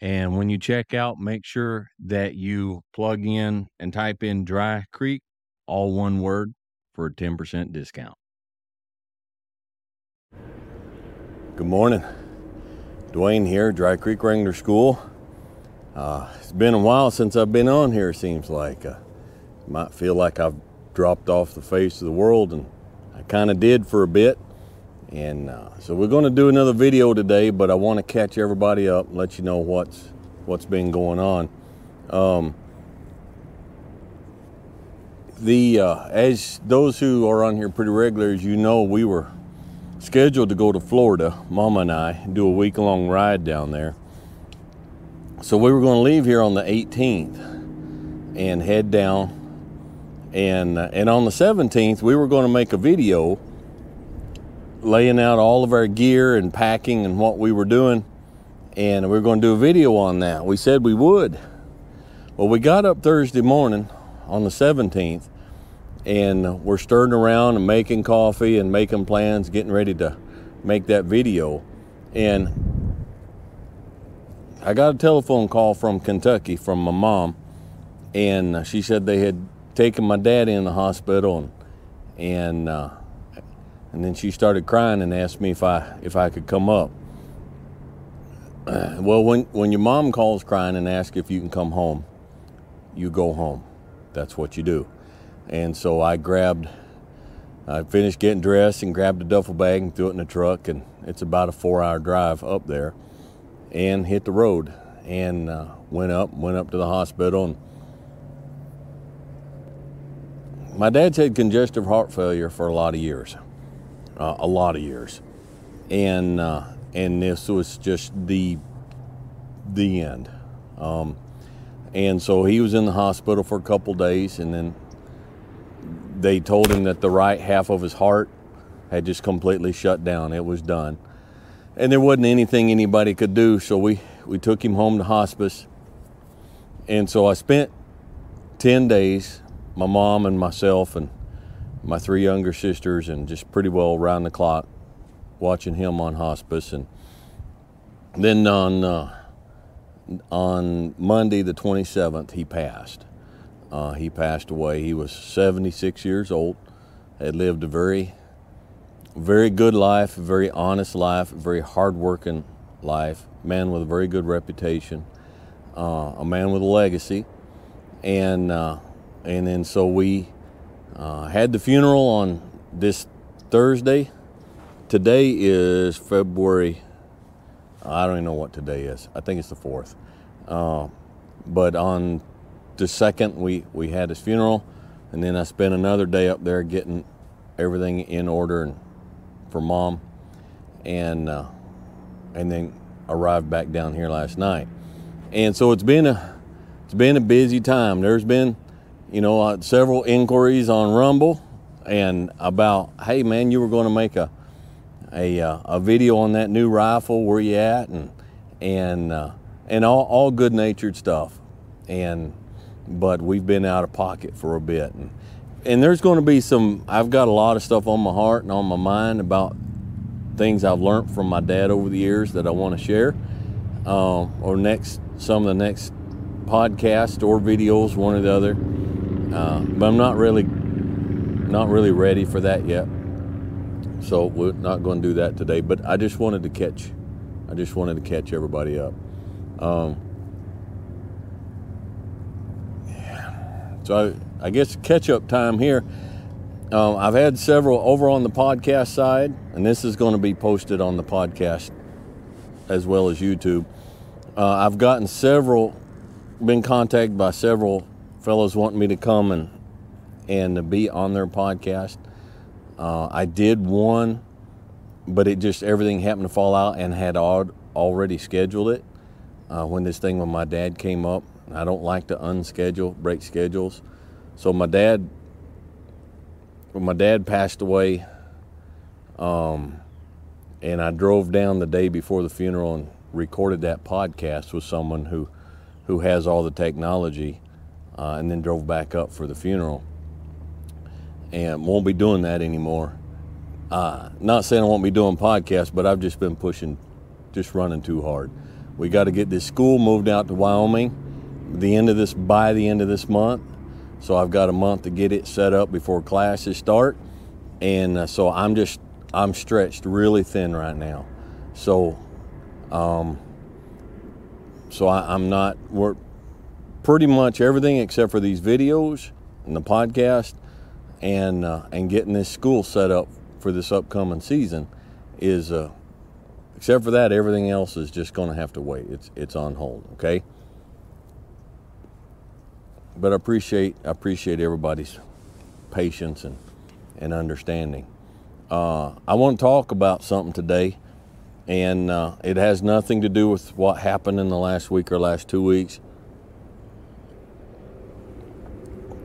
and when you check out, make sure that you plug in and type in Dry Creek, all one word, for a 10% discount. Good morning. Dewayne here, Dry Creek Wrangler School. Uh, it's been a while since I've been on here, it seems like. Uh, might feel like I've dropped off the face of the world, and I kind of did for a bit. And uh, so we're going to do another video today, but I want to catch everybody up let you know what's what's been going on. Um, the uh, as those who are on here pretty regular, as you know, we were scheduled to go to Florida, Mama and I, do a week long ride down there. So we were going to leave here on the 18th and head down. And uh, and on the 17th, we were going to make a video laying out all of our gear and packing and what we were doing. And we are going to do a video on that. We said we would. Well, we got up Thursday morning on the 17th and we're stirring around and making coffee and making plans, getting ready to make that video. And I got a telephone call from Kentucky from my mom, and she said they had taken my dad in the hospital and, and uh, and then she started crying and asked me if I if I could come up. well, when when your mom calls crying and asks if you can come home, you go home. That's what you do. And so I grabbed I finished getting dressed and grabbed a duffel bag and threw it in the truck and it's about a 4-hour drive up there and hit the road and uh, went up went up to the hospital and my dad's had congestive heart failure for a lot of years uh, a lot of years, and uh, and this was just the the end. Um, and so he was in the hospital for a couple days, and then they told him that the right half of his heart had just completely shut down. It was done, and there wasn't anything anybody could do. So we we took him home to hospice, and so I spent ten days, my mom and myself and my three younger sisters and just pretty well around the clock watching him on hospice. And then on uh, on Monday the 27th he passed. Uh, he passed away. He was 76 years old had lived a very very good life very honest life very hardworking life man with a very good reputation uh, a man with a legacy. And uh, and then so we uh, had the funeral on this Thursday. Today is February. I don't even know what today is. I think it's the fourth. Uh, but on the second, we we had his funeral, and then I spent another day up there getting everything in order and, for mom, and uh, and then arrived back down here last night. And so it's been a it's been a busy time. There's been you know, uh, several inquiries on Rumble and about, hey man, you were going to make a a, uh, a video on that new rifle. Where you at? And and uh, and all, all good natured stuff. And but we've been out of pocket for a bit. And and there's going to be some. I've got a lot of stuff on my heart and on my mind about things I've learned from my dad over the years that I want to share. Uh, or next some of the next podcasts or videos, one or the other. Uh, but I'm not really not really ready for that yet. So we're not going to do that today. But I just wanted to catch I just wanted to catch everybody up. Um, So I, I guess catch up time here. Um, I've had several over on the podcast side, and this is going to be posted on the podcast as well as YouTube. Uh, I've gotten several, been contacted by several fellows wanting me to come and and to be on their podcast. Uh, I did one, but it just everything happened to fall out and had already scheduled it uh, when this thing with my dad came up. I don't like to unschedule, break schedules. So my dad, when my dad passed away, um, and I drove down the day before the funeral and recorded that podcast with someone who, who has all the technology, uh, and then drove back up for the funeral. And won't be doing that anymore. Uh, not saying I won't be doing podcasts, but I've just been pushing, just running too hard. We got to get this school moved out to Wyoming the end of this by the end of this month. So I've got a month to get it set up before classes start, and uh, so I'm just I'm stretched really thin right now. So, um, so I, I'm not. We're pretty much everything except for these videos and the podcast, and uh, and getting this school set up for this upcoming season is. Uh, except for that, everything else is just going to have to wait. It's it's on hold. Okay but I appreciate I appreciate everybody's patience and and understanding. Uh, I want to talk about something today, and uh, it has nothing to do with what happened in the last week or last two weeks.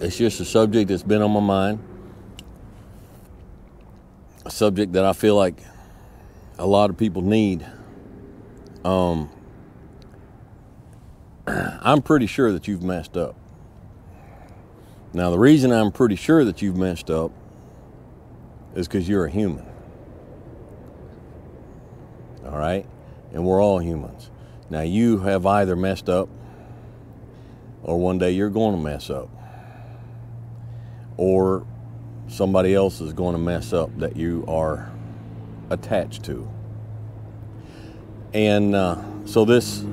It's just a subject that's been on my mind, a subject that I feel like a lot of people need. Um, I'm pretty sure that you've messed up. Now, the reason I'm pretty sure that you've messed up is because you're a human. All right? And we're all humans. Now, you have either messed up or one day you're going to mess up. Or somebody else is going to mess up that you are attached to. And uh, so this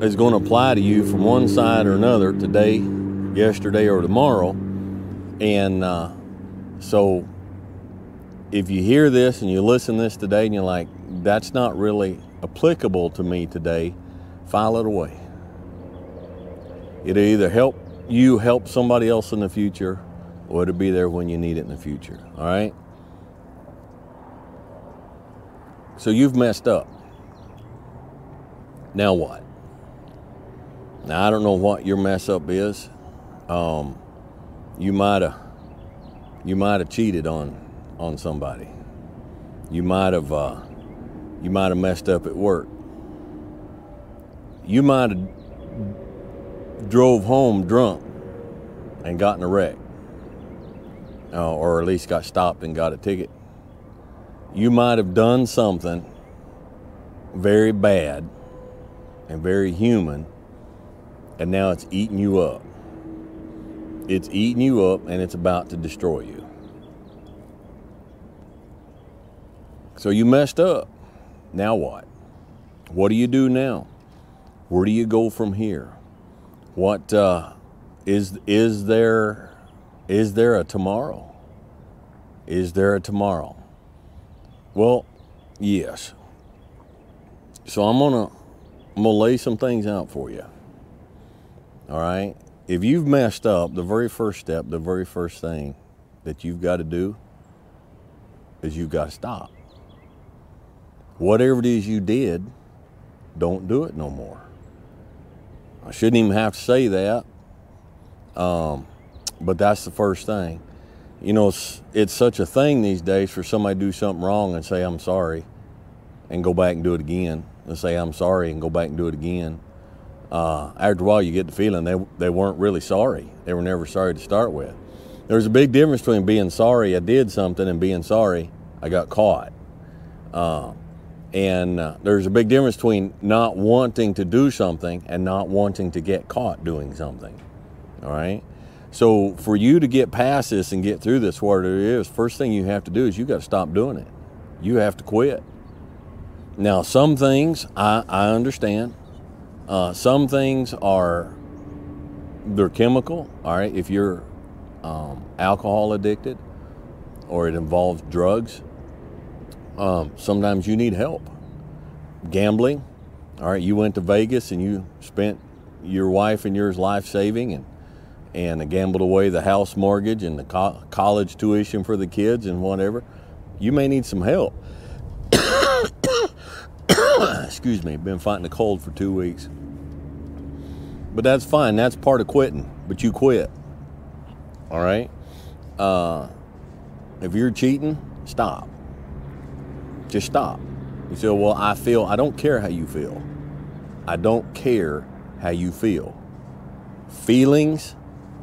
is going to apply to you from one side or another today yesterday or tomorrow. And uh, so if you hear this and you listen this today and you're like, that's not really applicable to me today, file it away. It'll either help you help somebody else in the future or it'll be there when you need it in the future. All right? So you've messed up. Now what? Now I don't know what your mess up is um, you might have you might have cheated on on somebody. You might have uh, you might have messed up at work. You might have drove home drunk and gotten a wreck, uh, or at least got stopped and got a ticket. You might have done something very bad and very human, and now it's eating you up. It's eating you up and it's about to destroy you. So you messed up. Now what? What do you do now? Where do you go from here? What uh, is is there is there a tomorrow? Is there a tomorrow? Well, yes. So I'm gonna I'm gonna lay some things out for you. All right if you've messed up, the very first step, the very first thing that you've got to do is you've got to stop. Whatever it is you did, don't do it no more. I shouldn't even have to say that, um, but that's the first thing. You know, it's, it's such a thing these days for somebody to do something wrong and say, I'm sorry, and go back and do it again, and say, I'm sorry, and go back and do it again uh, after a while you get the feeling they, they weren't really sorry. They were never sorry to start with. There's a big difference between being sorry I did something and being sorry I got caught. Uh, and uh, there's a big difference between not wanting to do something and not wanting to get caught doing something. All right? So for you to get past this and get through this, whatever it is, first thing you have to do is you got to stop doing it. You have to quit. Now, some things I, I understand. Uh, some things are they're chemical. All right, if you're um, alcohol addicted or it involves drugs, um, sometimes you need help. Gambling. All right, you went to Vegas and you spent your wife and yours life saving and and gambled away the house mortgage and the co- college tuition for the kids and whatever. You may need some help. Excuse me, been fighting a cold for two weeks. But that's fine. That's part of quitting. But you quit. All right? Uh, if you're cheating, stop. Just stop. You say, well, I feel, I don't care how you feel. I don't care how you feel. Feelings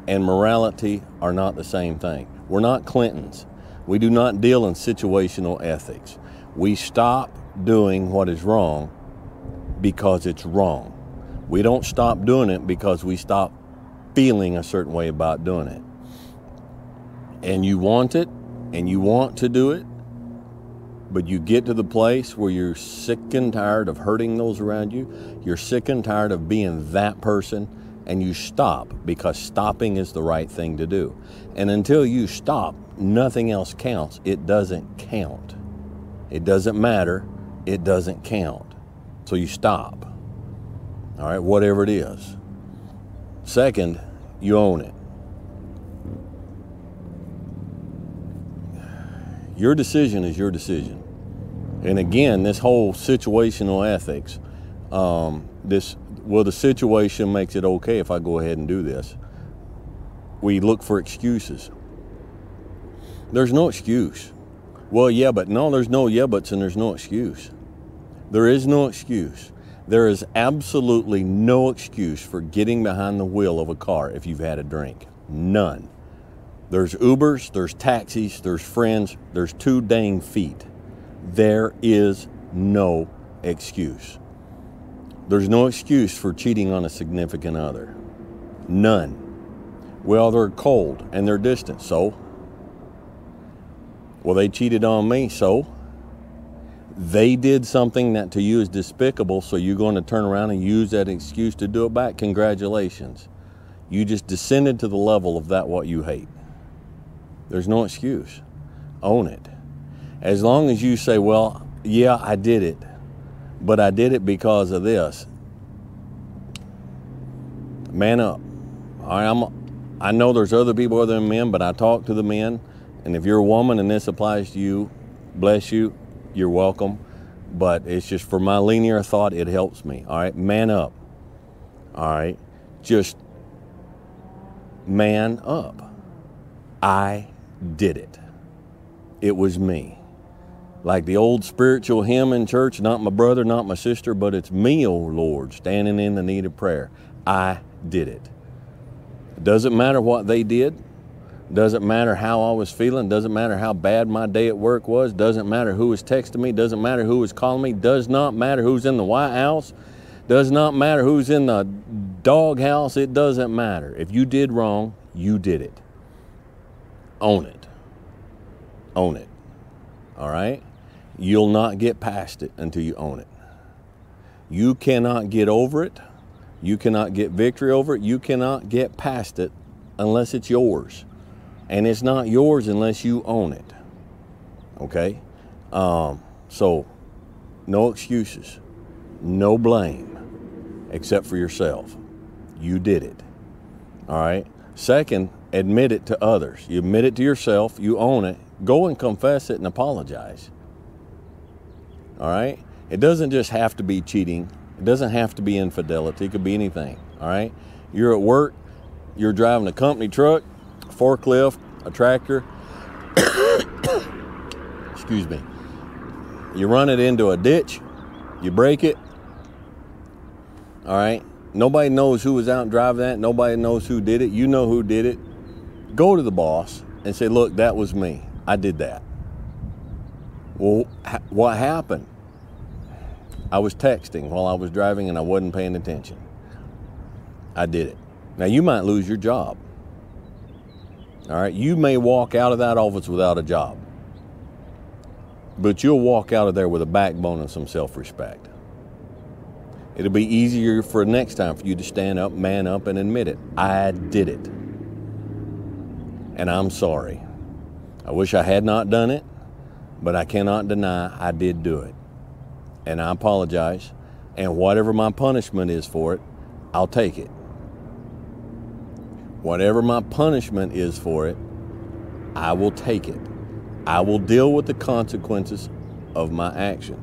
and morality are not the same thing. We're not Clintons. We do not deal in situational ethics. We stop doing what is wrong because it's wrong. We don't stop doing it because we stop feeling a certain way about doing it. And you want it and you want to do it, but you get to the place where you're sick and tired of hurting those around you. You're sick and tired of being that person and you stop because stopping is the right thing to do. And until you stop, nothing else counts. It doesn't count. It doesn't matter. It doesn't count. So you stop. All right, whatever it is. Second, you own it. Your decision is your decision. And again, this whole situational ethics, um, this well, the situation makes it okay if I go ahead and do this. We look for excuses. There's no excuse. Well, yeah, but no, there's no yeah, buts and there's no excuse. There is no excuse. There is absolutely no excuse for getting behind the wheel of a car if you've had a drink. None. There's Ubers, there's taxis, there's friends, there's two dang feet. There is no excuse. There's no excuse for cheating on a significant other. None. Well, they're cold and they're distant, so. Well, they cheated on me, so. They did something that to you is despicable, so you're going to turn around and use that excuse to do it back. Congratulations. You just descended to the level of that what you hate. There's no excuse. Own it. As long as you say, well, yeah, I did it but I did it because of this. Man up. I am. I know there's other people other than men, but I talk to the men, and if you're a woman and this applies to you, bless you. You're welcome. But it's just for my linear thought, it helps me. All right, man up. All right, just man up. I did it. It was me like the old spiritual hymn in church, not my brother, not my sister, but it's me, oh Lord, standing in the need of prayer. I did it. It doesn't matter what they did. Doesn't matter how I was feeling. Doesn't matter how bad my day at work was. Doesn't matter who was texting me. Doesn't matter who was calling me. Does not matter who's in the White House. Does not matter who's in the dog house. It doesn't matter. If you did wrong, you did it. Own it. Own it. All right? You'll not get past it until you own it. You cannot get over it. You cannot get victory over it. You cannot get past it unless it's yours. And it's not yours unless you own it. Okay? Um, so, no excuses, no blame except for yourself. You did it. All right? Second, admit it to others. You admit it to yourself, you own it, go and confess it and apologize. All right? It doesn't just have to be cheating. It doesn't have to be infidelity. It could be anything. All right? You're at work, you're driving a company truck, a forklift, a tractor. Excuse me. You run it into a ditch, you break it. All right? Nobody knows who was out and driving that. Nobody knows who did it. You know who did it. Go to the boss and say, look, that was me. I did that. Well, what happened? I was texting while I was driving and I wasn't paying attention. I did it. Now, you might lose your job. All right, you may walk out of that office without a job, but you'll walk out of there with a backbone and some self respect. It'll be easier for next time for you to stand up, man up, and admit it. I did it. And I'm sorry. I wish I had not done it, but I cannot deny I did do it. And I apologize. And whatever my punishment is for it, I'll take it. Whatever my punishment is for it, I will take it. I will deal with the consequences of my action.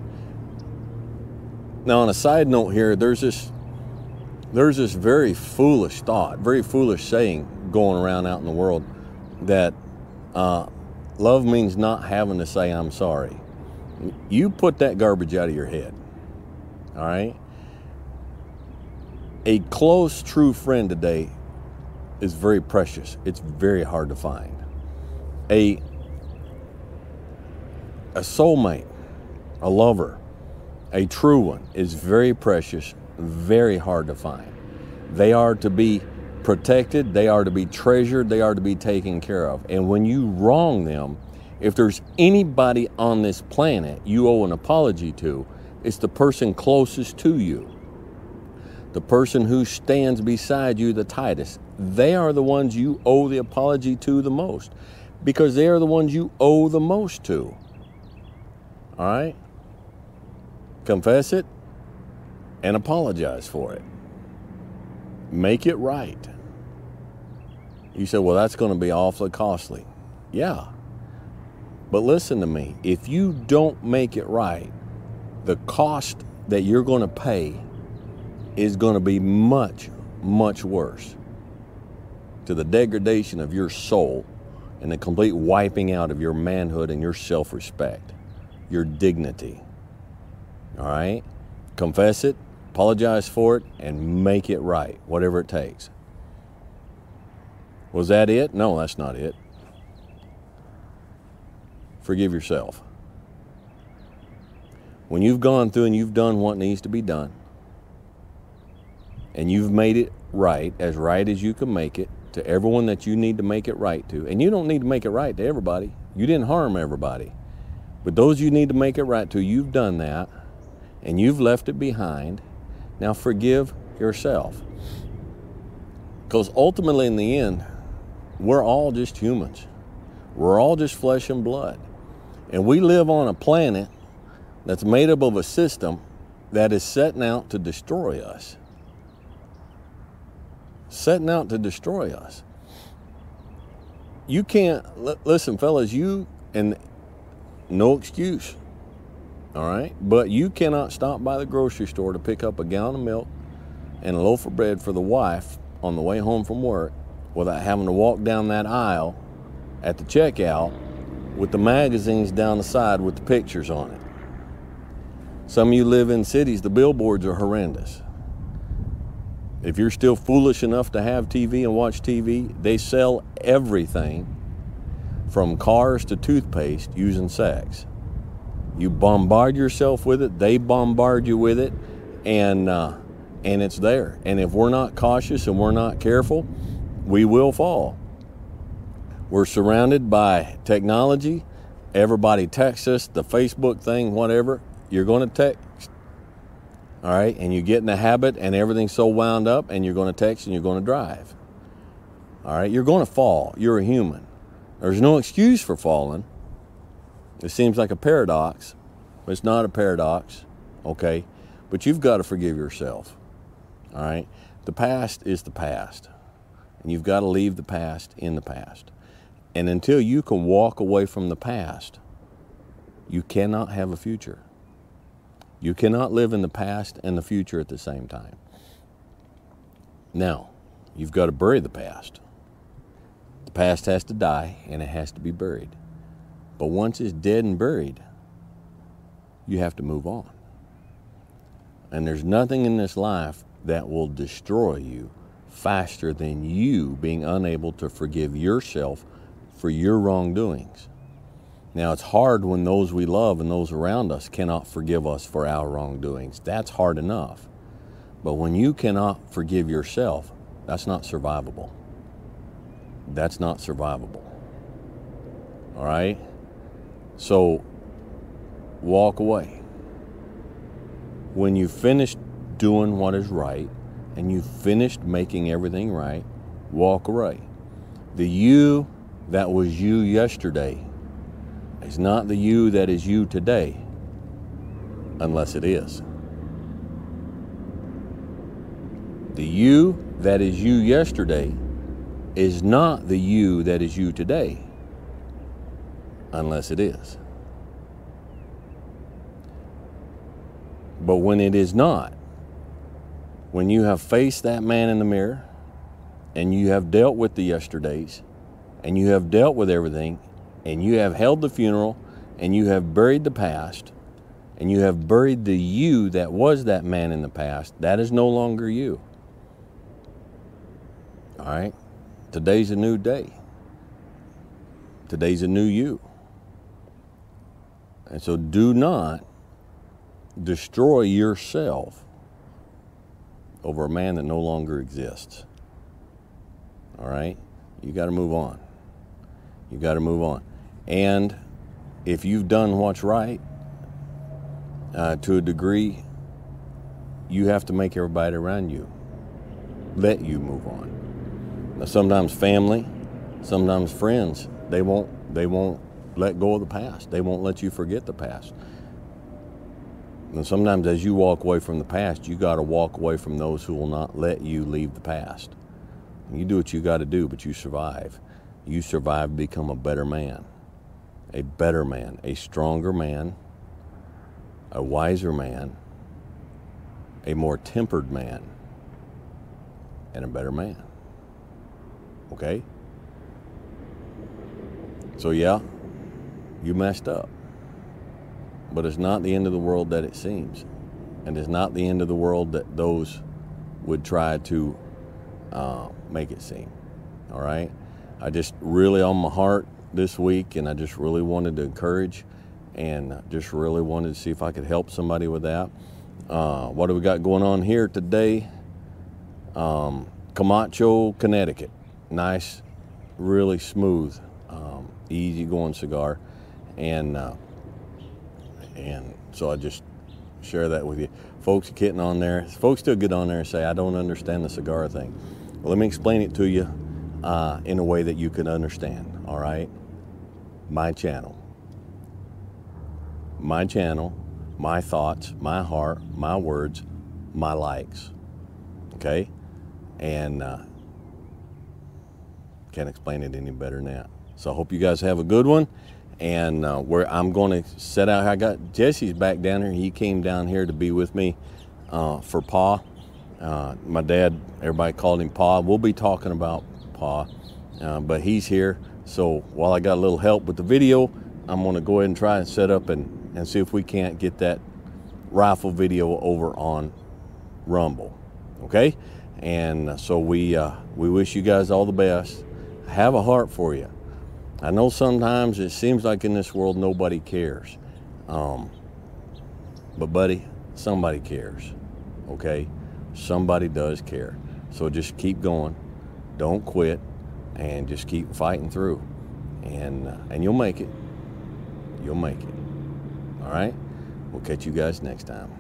Now, on a side note here, there's this there's this very foolish thought, very foolish saying going around out in the world that uh, love means not having to say I'm sorry. You put that garbage out of your head. All right. A close, true friend today is very precious. It's very hard to find. A a soulmate, a lover, a true one is very precious, very hard to find. They are to be protected, they are to be treasured, they are to be taken care of. And when you wrong them, if there's anybody on this planet you owe an apology to, it's the person closest to you. The person who stands beside you the tightest. They are the ones you owe the apology to the most because they are the ones you owe the most to. All right? Confess it and apologize for it. Make it right. You say, well, that's going to be awfully costly. Yeah. But listen to me. If you don't make it right, the cost that you're going to pay is going to be much, much worse to the degradation of your soul and the complete wiping out of your manhood and your self respect, your dignity. All right? Confess it, apologize for it, and make it right, whatever it takes. Was that it? No, that's not it. Forgive yourself. When you've gone through and you've done what needs to be done, and you've made it right, as right as you can make it, to everyone that you need to make it right to, and you don't need to make it right to everybody. You didn't harm everybody. But those you need to make it right to, you've done that, and you've left it behind. Now forgive yourself. Because ultimately, in the end, we're all just humans. We're all just flesh and blood. And we live on a planet that's made up of a system that is setting out to destroy us. Setting out to destroy us. You can't, listen, fellas, you, and no excuse, all right? But you cannot stop by the grocery store to pick up a gallon of milk and a loaf of bread for the wife on the way home from work without having to walk down that aisle at the checkout with the magazines down the side with the pictures on it. Some of you live in cities, the billboards are horrendous. If you're still foolish enough to have TV and watch TV, they sell everything from cars to toothpaste using sex. You bombard yourself with it, they bombard you with it, and uh, and it's there. And if we're not cautious and we're not careful, we will fall. We're surrounded by technology. Everybody texts us, the Facebook thing, whatever. You're going to text. All right. And you get in the habit and everything's so wound up and you're going to text and you're going to drive. All right. You're going to fall. You're a human. There's no excuse for falling. It seems like a paradox, but it's not a paradox. Okay. But you've got to forgive yourself. All right. The past is the past. And you've got to leave the past in the past. And until you can walk away from the past, you cannot have a future. You cannot live in the past and the future at the same time. Now, you've got to bury the past. The past has to die and it has to be buried. But once it's dead and buried, you have to move on. And there's nothing in this life that will destroy you faster than you being unable to forgive yourself for your wrongdoings. Now, it's hard when those we love and those around us cannot forgive us for our wrongdoings. That's hard enough. But when you cannot forgive yourself, that's not survivable. That's not survivable. All right? So, walk away. When you finish doing what is right and you've finished making everything right, walk away. The you that was you yesterday is not the you that is you today, unless it is. The you that is you yesterday is not the you that is you today, unless it is. But when it is not, when you have faced that man in the mirror and you have dealt with the yesterdays and you have dealt with everything and you have held the funeral and you have buried the past and you have buried the you that was that man in the past, that is no longer you. All right? Today's a new day. Today's a new you. And so do not destroy yourself over a man that no longer exists. All right? You got to move on. You got to move on. And if you've done what's right uh, to a degree, you have to make everybody around you let you move on. Now, sometimes family, sometimes friends, they won't they won't let go of the past. They won't let you forget the past. And sometimes as you walk away from the past, you got to walk away from those who will not let you leave the past. You do what you got to do, but you survive. You survive, become a better man, a better man, a stronger man, a wiser man, a more tempered man, and a better man. Okay? So, yeah, you messed up. But it's not the end of the world that it seems. And it's not the end of the world that those would try to uh, make it seem. All right? I just really on my heart this week, and I just really wanted to encourage and just really wanted to see if I could help somebody with that. Uh, what do we got going on here today? Um, Camacho, Connecticut. Nice, really smooth, um, easy going cigar. And uh, and so I just share that with you. Folks getting on there, folks still get on there and say, I don't understand the cigar thing. Well, let me explain it to you uh, in a way that you can understand, all right? My channel. My channel, my thoughts, my heart, my words, my likes, okay? And uh, can't explain it any better than that. So I hope you guys have a good one and uh, where I'm going to set out. I got Jesse's back down here. He came down here to be with me uh, for Pa. Uh, my dad, everybody called him Pa. We'll be talking about Pa, uh, but he's here. So while I got a little help with the video, I'm going to go ahead and try and set up and, and see if we can't get that rifle video over on Rumble. Okay? And uh, so we uh, we wish you guys all the best. have a heart for you. I know sometimes it seems like in this world nobody cares. Um, but, buddy, somebody cares. Okay? Somebody does care. So just keep going. Don't quit. And just keep fighting through. And, uh, and you'll make it. You'll make it. All right? We'll catch you guys next time.